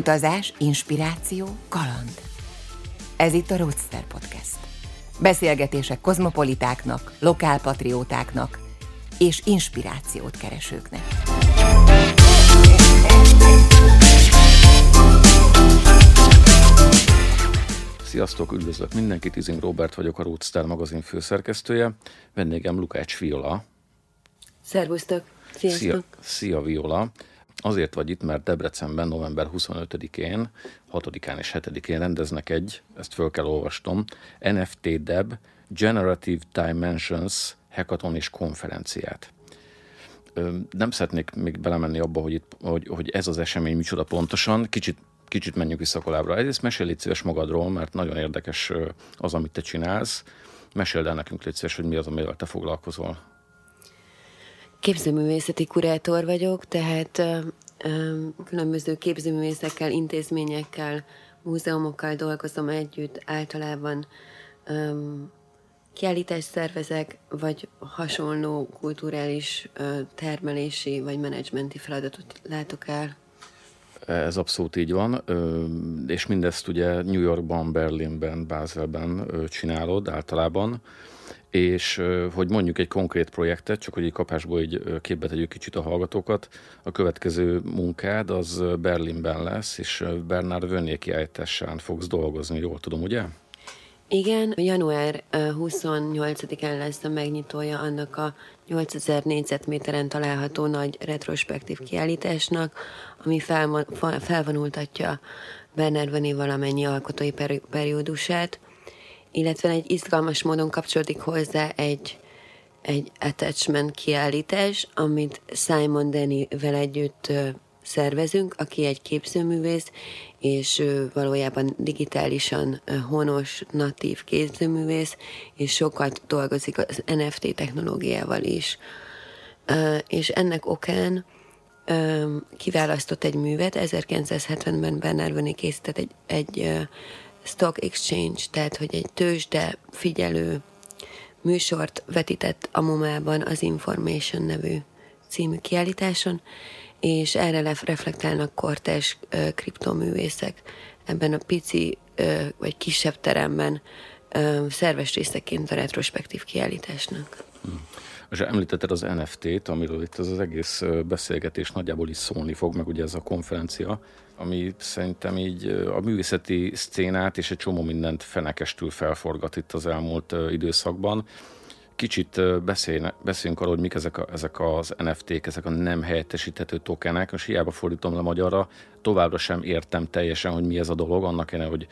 Utazás, inspiráció, kaland. Ez itt a Roadster Podcast. Beszélgetések kozmopolitáknak, lokálpatriótáknak és inspirációt keresőknek. Sziasztok, üdvözlök mindenkit, Izing Robert vagyok, a Roadster magazin főszerkesztője. Vendégem Lukács Viola. Szervusztok! Sziasztok! Szia, szia Viola! Azért vagy itt, mert Debrecenben november 25-én, 6-án és 7-én rendeznek egy, ezt föl kell olvastom, NFT Deb Generative Dimensions hackathon és konferenciát. Nem szeretnék még belemenni abba, hogy, itt, hogy, hogy ez az esemény micsoda pontosan, kicsit kicsit menjünk vissza kolábra. Egyrészt mesélj légy szíves magadról, mert nagyon érdekes az, amit te csinálsz. Meséld el nekünk légy szíves, hogy mi az, amivel te foglalkozol. Képzőművészeti kurátor vagyok, tehát különböző képzőművészekkel, intézményekkel, múzeumokkal dolgozom együtt, általában kiállítást szervezek, vagy hasonló kulturális termelési vagy menedzsmenti feladatot látok el. Ez abszolút így van, és mindezt ugye New Yorkban, Berlinben, Baselben csinálod általában, és hogy mondjuk egy konkrét projektet, csak hogy egy kapásból így képbe tegyük kicsit a hallgatókat, a következő munkád az Berlinben lesz, és Bernard Vönné kiállításán fogsz dolgozni, jól tudom, ugye? Igen, január 28-án lesz a megnyitója annak a 8000 négyzetméteren található nagy retrospektív kiállításnak, ami felvonultatja Bernard Vené valamennyi alkotói peri- periódusát, illetve egy izgalmas módon kapcsolódik hozzá egy, egy attachment kiállítás, amit Simon Denny-vel együtt szervezünk, aki egy képzőművész, és valójában digitálisan honos, natív képzőművész, és sokat dolgozik az NFT technológiával is. És ennek okán kiválasztott egy művet, 1970-ben Bernard Vené készített egy, egy stock exchange, tehát hogy egy tőzsde figyelő műsort vetített a MoMA-ban az Information nevű című kiállításon, és erre reflektálnak kortás kriptoművészek ebben a pici vagy kisebb teremben szerves részeként a retrospektív kiállításnak. Hmm. És említetted az NFT-t, amiről itt az, az egész beszélgetés nagyjából is szólni fog, meg ugye ez a konferencia, ami szerintem így a művészeti szcénát és egy csomó mindent fenekestül felforgat itt az elmúlt időszakban kicsit beszélne, beszéljünk arról, hogy mik ezek, a, ezek az NFT-k, ezek a nem helyettesíthető tokenek. Most hiába fordítom le magyarra, továbbra sem értem teljesen, hogy mi ez a dolog, annak én, hogy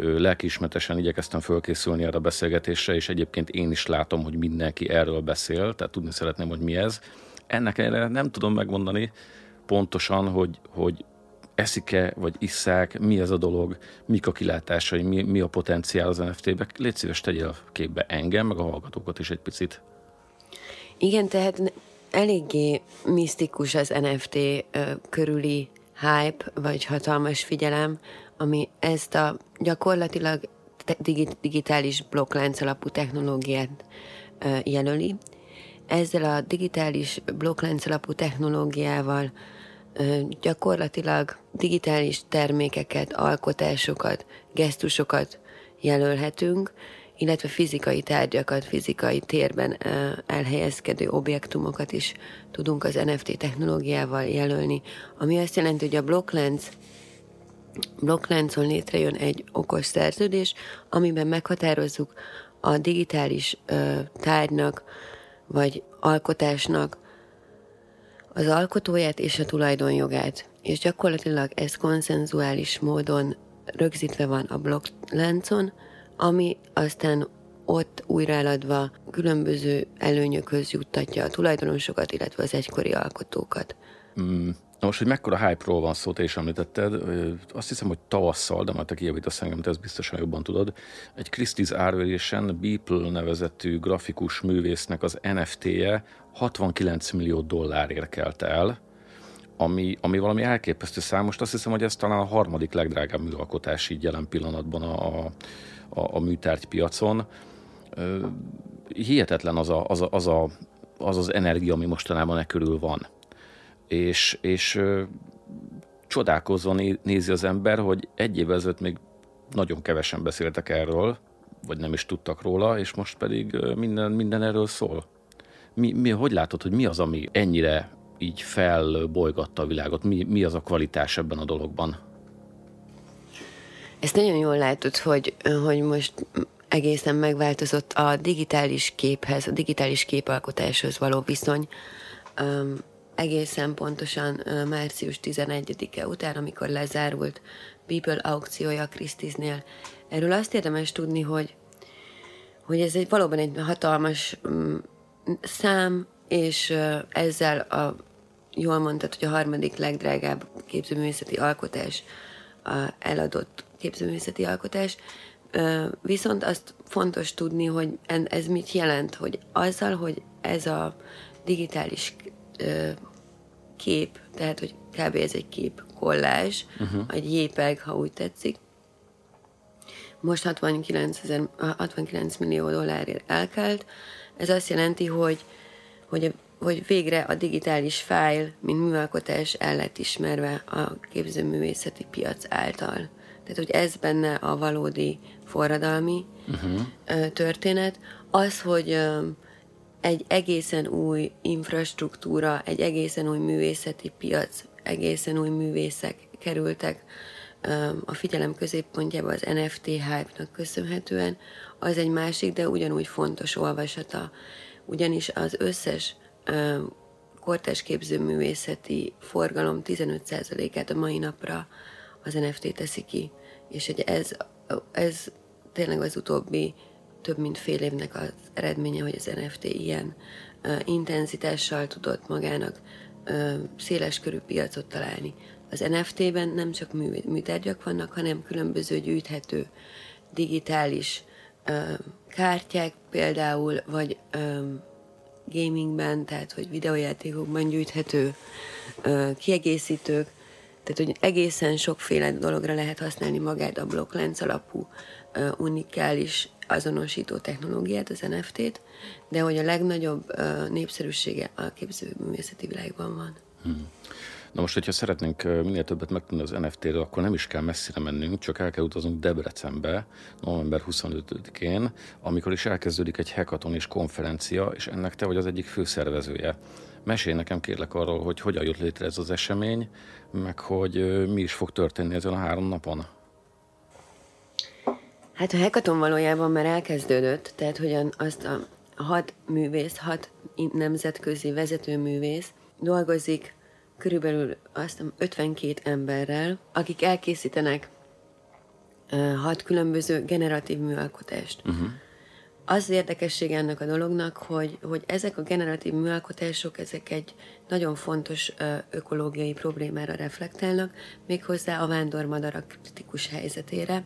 lelkiismetesen igyekeztem fölkészülni erre a beszélgetésre, és egyébként én is látom, hogy mindenki erről beszél, tehát tudni szeretném, hogy mi ez. Ennek ellenére nem tudom megmondani pontosan, hogy, hogy eszik-e, vagy isszák, mi ez a dolog, mik a kilátásai, mi, mi a potenciál az NFT-be. Légy szíves, tegyél képbe engem, meg a hallgatókat is egy picit. Igen, tehát eléggé misztikus az NFT körüli hype, vagy hatalmas figyelem, ami ezt a gyakorlatilag digitális blokklánc alapú technológiát jelöli. Ezzel a digitális blokklánc alapú technológiával gyakorlatilag digitális termékeket, alkotásokat, gesztusokat jelölhetünk, illetve fizikai tárgyakat, fizikai térben elhelyezkedő objektumokat is tudunk az NFT technológiával jelölni, ami azt jelenti, hogy a blokklánc blokkláncon létrejön egy okos szerződés, amiben meghatározzuk a digitális tárgynak vagy alkotásnak az alkotóját és a tulajdonjogát, és gyakorlatilag ez konszenzuális módon rögzítve van a blokkláncon, ami aztán ott újraeladva különböző előnyökhöz juttatja a tulajdonosokat, illetve az egykori alkotókat. Mm. Na most, hogy mekkora hype-ról van szó, te is említetted, azt hiszem, hogy tavasszal, de már te kijavítasz engem, te ezt biztosan jobban tudod, egy Christie's árverésen Beeple nevezetű grafikus művésznek az NFT-je 69 millió dollár érkelt el, ami, ami valami elképesztő szám. Most azt hiszem, hogy ez talán a harmadik legdrágább műalkotás így jelen pillanatban a, a, a műtárgy piacon. Hihetetlen az, a, az, a, az, a, az az energia, ami mostanában e körül van és, és csodálkozva nézi az ember, hogy egy évvel ezelőtt még nagyon kevesen beszéltek erről, vagy nem is tudtak róla, és most pedig minden, minden erről szól. Mi, mi, hogy látod, hogy mi az, ami ennyire így felbolygatta a világot? Mi, mi az a kvalitás ebben a dologban? Ezt nagyon jól látod, hogy, hogy most egészen megváltozott a digitális képhez, a digitális képalkotáshoz való viszony. Egészen pontosan március 11-e után, amikor lezárult People aukciója Christie's-nél. Erről azt érdemes tudni, hogy, hogy ez egy valóban egy hatalmas um, szám, és ezzel a, jól mondtad, hogy a harmadik legdrágább képzőművészeti alkotás, a eladott képzőművészeti alkotás, Viszont azt fontos tudni, hogy ez mit jelent, hogy azzal, hogy ez a digitális kép, tehát hogy kb. ez egy kép kollázs, uh-huh. egy JPEG, ha úgy tetszik, most 69, 000, 69 millió dollárért elkelt. Ez azt jelenti, hogy, hogy, hogy végre a digitális fájl, mint műalkotás el lett ismerve a képzőművészeti piac által. Tehát, hogy ez benne a valódi forradalmi uh-huh. történet. Az, hogy egy egészen új infrastruktúra, egy egészen új művészeti piac, egészen új művészek kerültek a figyelem középpontjába az NFT hype-nak köszönhetően, az egy másik, de ugyanúgy fontos olvasata. Ugyanis az összes kortás képzőművészeti forgalom 15%-át a mai napra az NFT teszi ki. És hogy ez, ez tényleg az utóbbi több mint fél évnek az eredménye, hogy az NFT ilyen uh, intenzitással tudott magának uh, széles körű piacot találni. Az NFT-ben nem csak mű, műtárgyak vannak, hanem különböző gyűjthető digitális uh, kártyák például, vagy um, gamingben, tehát hogy videójátékokban gyűjthető uh, kiegészítők, tehát hogy egészen sokféle dologra lehet használni magát a blokklánc alapú unikális azonosító technológiát, az NFT-t, de hogy a legnagyobb népszerűsége a képzőművészeti világban van. Hmm. Na most, hogyha szeretnénk minél többet megtudni az NFT-ről, akkor nem is kell messzire mennünk, csak el kell utaznunk Debrecenbe november 25-én, amikor is elkezdődik egy hackathon és konferencia, és ennek te vagy az egyik főszervezője. Mesélj nekem kérlek arról, hogy hogyan jött létre ez az esemény, meg hogy mi is fog történni ezen a három napon. Hát a hekaton valójában már elkezdődött, tehát hogyan azt a hat művész, hat nemzetközi vezetőművész dolgozik körülbelül azt 52 emberrel, akik elkészítenek hat különböző generatív műalkotást. Uh-huh. Az érdekessége ennek a dolognak, hogy, hogy ezek a generatív műalkotások, ezek egy nagyon fontos ökológiai problémára reflektálnak, méghozzá a vándormadarak kritikus helyzetére,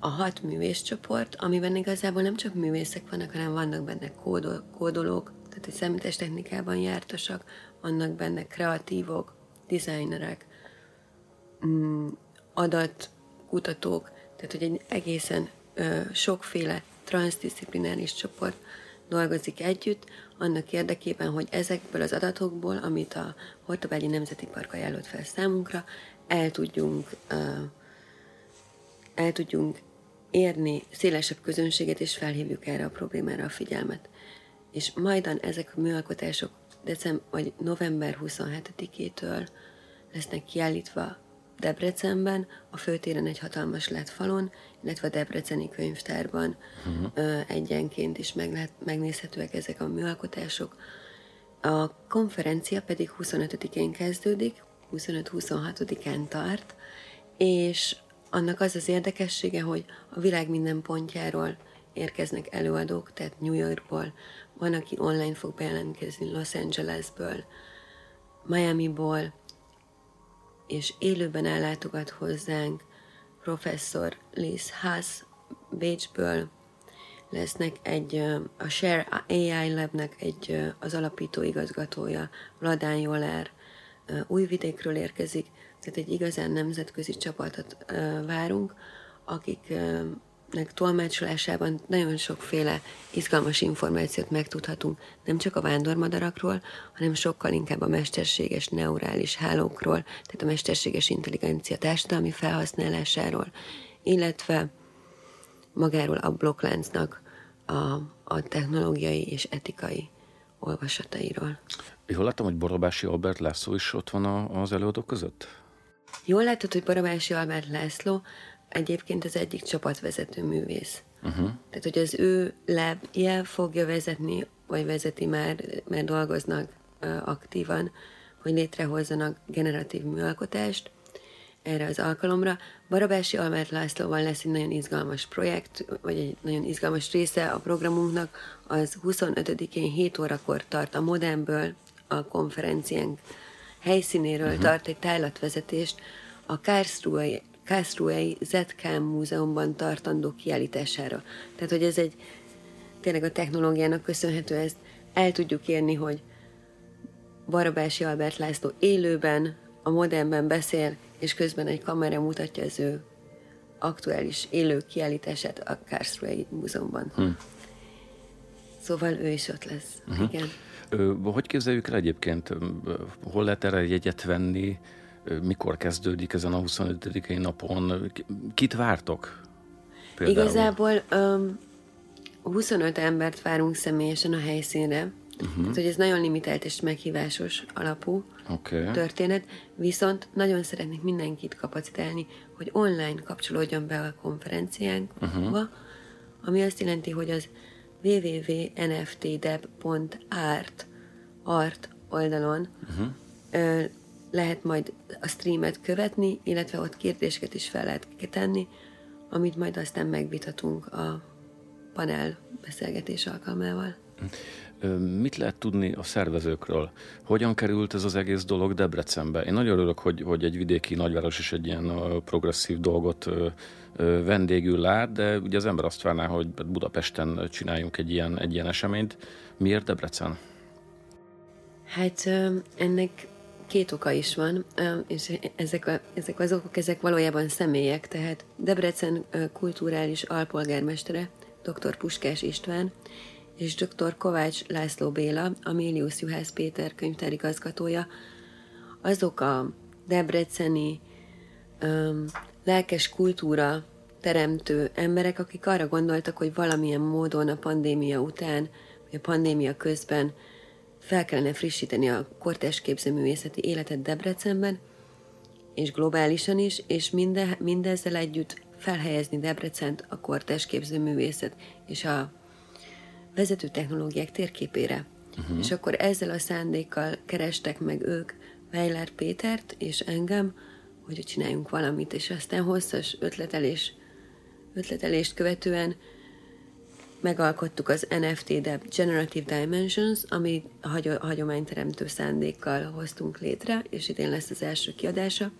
a hat művészcsoport, amiben igazából nem csak művészek vannak, hanem vannak benne kódol, kódolók, tehát egy számítástechnikában jártasak, vannak benne kreatívok, designerek, mm, adatkutatók, tehát hogy egy egészen ö, sokféle transzdisziplináris csoport dolgozik együtt, annak érdekében, hogy ezekből az adatokból, amit a Hortobágyi Nemzeti Park ajánlott fel számunkra, el tudjunk, uh, el tudjunk érni szélesebb közönséget, és felhívjuk erre a problémára a figyelmet. És majdan ezek a műalkotások december vagy november 27-től lesznek kiállítva Debrecenben, a főtéren egy hatalmas lett falon, illetve a Debreceni könyvtárban uh-huh. ö, egyenként is meg lehet, megnézhetőek ezek a műalkotások. A konferencia pedig 25-én kezdődik, 25-26-án tart, és annak az az érdekessége, hogy a világ minden pontjáról érkeznek előadók, tehát New Yorkból, van, aki online fog bejelentkezni Los Angelesből, Miami-ból, és élőben ellátogat hozzánk professzor Liz Haas Bécsből, lesznek egy, a Share AI Labnek egy, az alapító igazgatója, Vladán Jolár, újvidékről érkezik, tehát egy igazán nemzetközi csapatot várunk, akik tolmácsolásában nagyon sokféle izgalmas információt megtudhatunk, nem csak a vándormadarakról, hanem sokkal inkább a mesterséges neurális hálókról, tehát a mesterséges intelligencia társadalmi felhasználásáról, illetve magáról a blokkláncnak a, a technológiai és etikai olvasatairól. Jól láttam, hogy Barabási Albert László is ott van az előadók között? Jól látod, hogy Barabási Albert László egyébként az egyik csapatvezető művész. Uh-huh. Tehát, hogy az ő labje fogja vezetni, vagy vezeti már, mert dolgoznak uh, aktívan, hogy létrehozzanak generatív műalkotást erre az alkalomra. Barabási Albert Lászlóval lesz egy nagyon izgalmas projekt, vagy egy nagyon izgalmas része a programunknak, az 25-én 7 órakor tart a Modernből a konferenciánk helyszínéről uh-huh. tart egy tájlatvezetést a Karlsruhe Kászruhei ZK Múzeumban tartandó kiállítására. Tehát, hogy ez egy tényleg a technológiának köszönhető ezt el tudjuk érni, hogy Barabási Albert László élőben, a modernben beszél, és közben egy kamera mutatja az ő aktuális élő kiállítását a Karlsruhei Múzeumban. Hm. Szóval ő is ott lesz. Uh-huh. Igen. Hogy képzeljük el egyébként? Hol lehet erre jegyet venni? mikor kezdődik ezen a 25. napon, kit vártok? Például? Igazából um, 25 embert várunk személyesen a helyszínre, uh-huh. tehát hogy ez nagyon limitált és meghívásos alapú okay. történet, viszont nagyon szeretnék mindenkit kapacitálni, hogy online kapcsolódjon be a konferenciánkba, uh-huh. ami azt jelenti, hogy az www.nftdeb.art art oldalon uh-huh lehet majd a streamet követni, illetve ott kérdéseket is fel lehet tenni, amit majd aztán megvitatunk a panel beszélgetés alkalmával. Mit lehet tudni a szervezőkről? Hogyan került ez az egész dolog Debrecenbe? Én nagyon örülök, hogy, hogy egy vidéki nagyváros is egy ilyen progresszív dolgot vendégül lát, de ugye az ember azt várná, hogy Budapesten csináljunk egy ilyen, egy ilyen eseményt. Miért Debrecen? Hát ennek két oka is van, és ezek, a, ezek az okok, ezek valójában személyek, tehát Debrecen kulturális alpolgármestere, dr. Puskás István, és dr. Kovács László Béla, a Mélius Juhász Péter könyvtárigazgatója, azok a debreceni um, lelkes kultúra teremtő emberek, akik arra gondoltak, hogy valamilyen módon a pandémia után, vagy a pandémia közben fel kellene frissíteni a kortás képzőművészeti életet Debrecenben, és globálisan is, és minde, mindezzel együtt felhelyezni Debrecent a kortás képzőművészet és a vezető technológiák térképére. Uh-huh. És akkor ezzel a szándékkal kerestek meg ők Weiler Pétert és engem, hogy csináljunk valamit, és aztán hosszas ötletelés, ötletelést követően megalkottuk az NFT de Generative Dimensions, ami a hagyományteremtő szándékkal hoztunk létre, és idén lesz az első kiadása.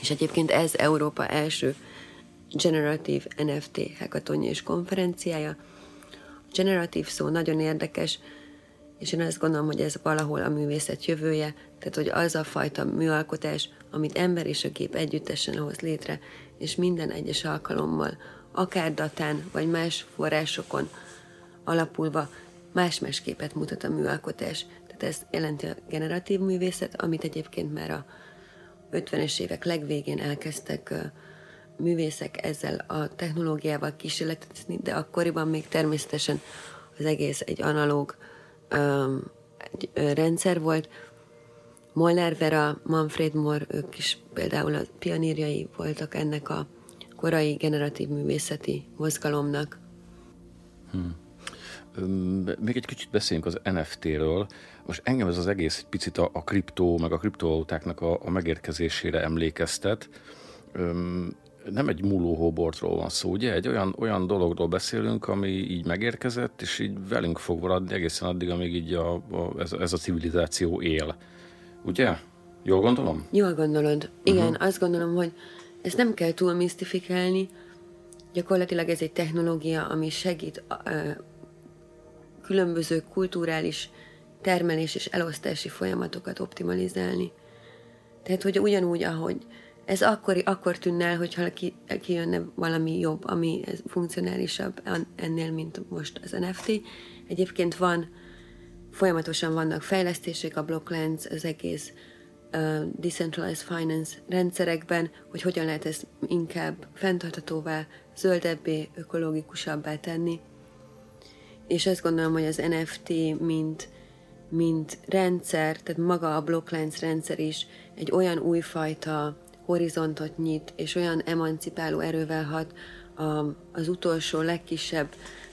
És egyébként ez Európa első Generative NFT hackathonja és konferenciája. Generatív szó nagyon érdekes, és én azt gondolom, hogy ez valahol a művészet jövője, tehát hogy az a fajta műalkotás, amit ember és a gép együttesen hoz létre, és minden egyes alkalommal akár datán vagy más forrásokon alapulva más-más képet mutat a műalkotás. Tehát ez jelenti a generatív művészet, amit egyébként már a 50-es évek legvégén elkezdtek művészek ezzel a technológiával kísérletezni, de akkoriban még természetesen az egész egy analóg um, egy, rendszer volt. Molnár Vera, Manfred Mohr, ők is például a pionírjai voltak ennek a korai generatív művészeti mozgalomnak. Hmm. Még egy kicsit beszéljünk az NFT-ről. Most engem ez az egész egy picit a, a kriptó, meg a kriptovalutáknak a, a megérkezésére emlékeztet. Nem egy múlóhóbortról van szó, ugye? Egy olyan, olyan dologról beszélünk, ami így megérkezett, és így velünk fog maradni egészen addig, amíg így a, a, ez, ez a civilizáció él. Ugye? Jól gondolom? Jól gondolod. Igen, uh-huh. azt gondolom, hogy ezt nem kell túl misztifikálni, gyakorlatilag ez egy technológia, ami segít ö, különböző kulturális termelés és elosztási folyamatokat optimalizálni. Tehát, hogy ugyanúgy, ahogy ez akkor, akkor tűnne el, hogyha ki, kijönne valami jobb, ami funkcionálisabb ennél, mint most az NFT. Egyébként van, folyamatosan vannak fejlesztések a blokklánc, az egész uh, decentralized finance rendszerekben, hogy hogyan lehet ezt inkább fenntarthatóvá, zöldebbé, ökológikusabbá tenni. És azt gondolom, hogy az NFT, mint, mint rendszer, tehát maga a blokklánc rendszer is egy olyan újfajta horizontot nyit, és olyan emancipáló erővel hat a, az utolsó, legkisebb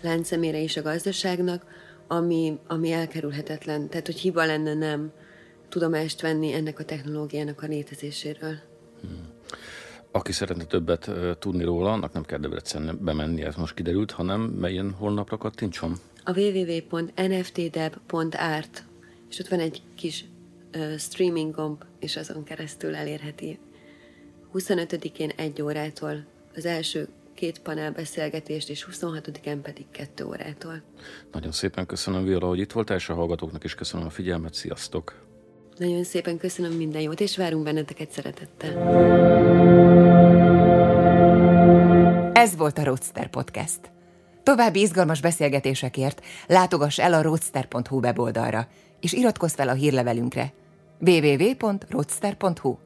láncemére is a gazdaságnak, ami, ami elkerülhetetlen. Tehát, hogy hiba lenne nem tudomást venni ennek a technológiának a létezéséről. Hmm. Aki szeretne többet uh, tudni róla, annak nem kell Debrecenbe bemenni, ez most kiderült, hanem melyen honlapra kattintson? A www.nftdeb.art és ott van egy kis uh, streaming gomb, és azon keresztül elérheti 25-én egy órától az első két panel beszélgetést, és 26-án pedig kettő órától. Nagyon szépen köszönöm, Viola, hogy itt voltál, és a hallgatóknak is köszönöm a figyelmet. Sziasztok! Nagyon szépen köszönöm minden jót, és várunk benneteket szeretettel. Ez volt a Roadster Podcast. További izgalmas beszélgetésekért látogass el a roadster.hu weboldalra, és iratkozz fel a hírlevelünkre www.roadster.hu.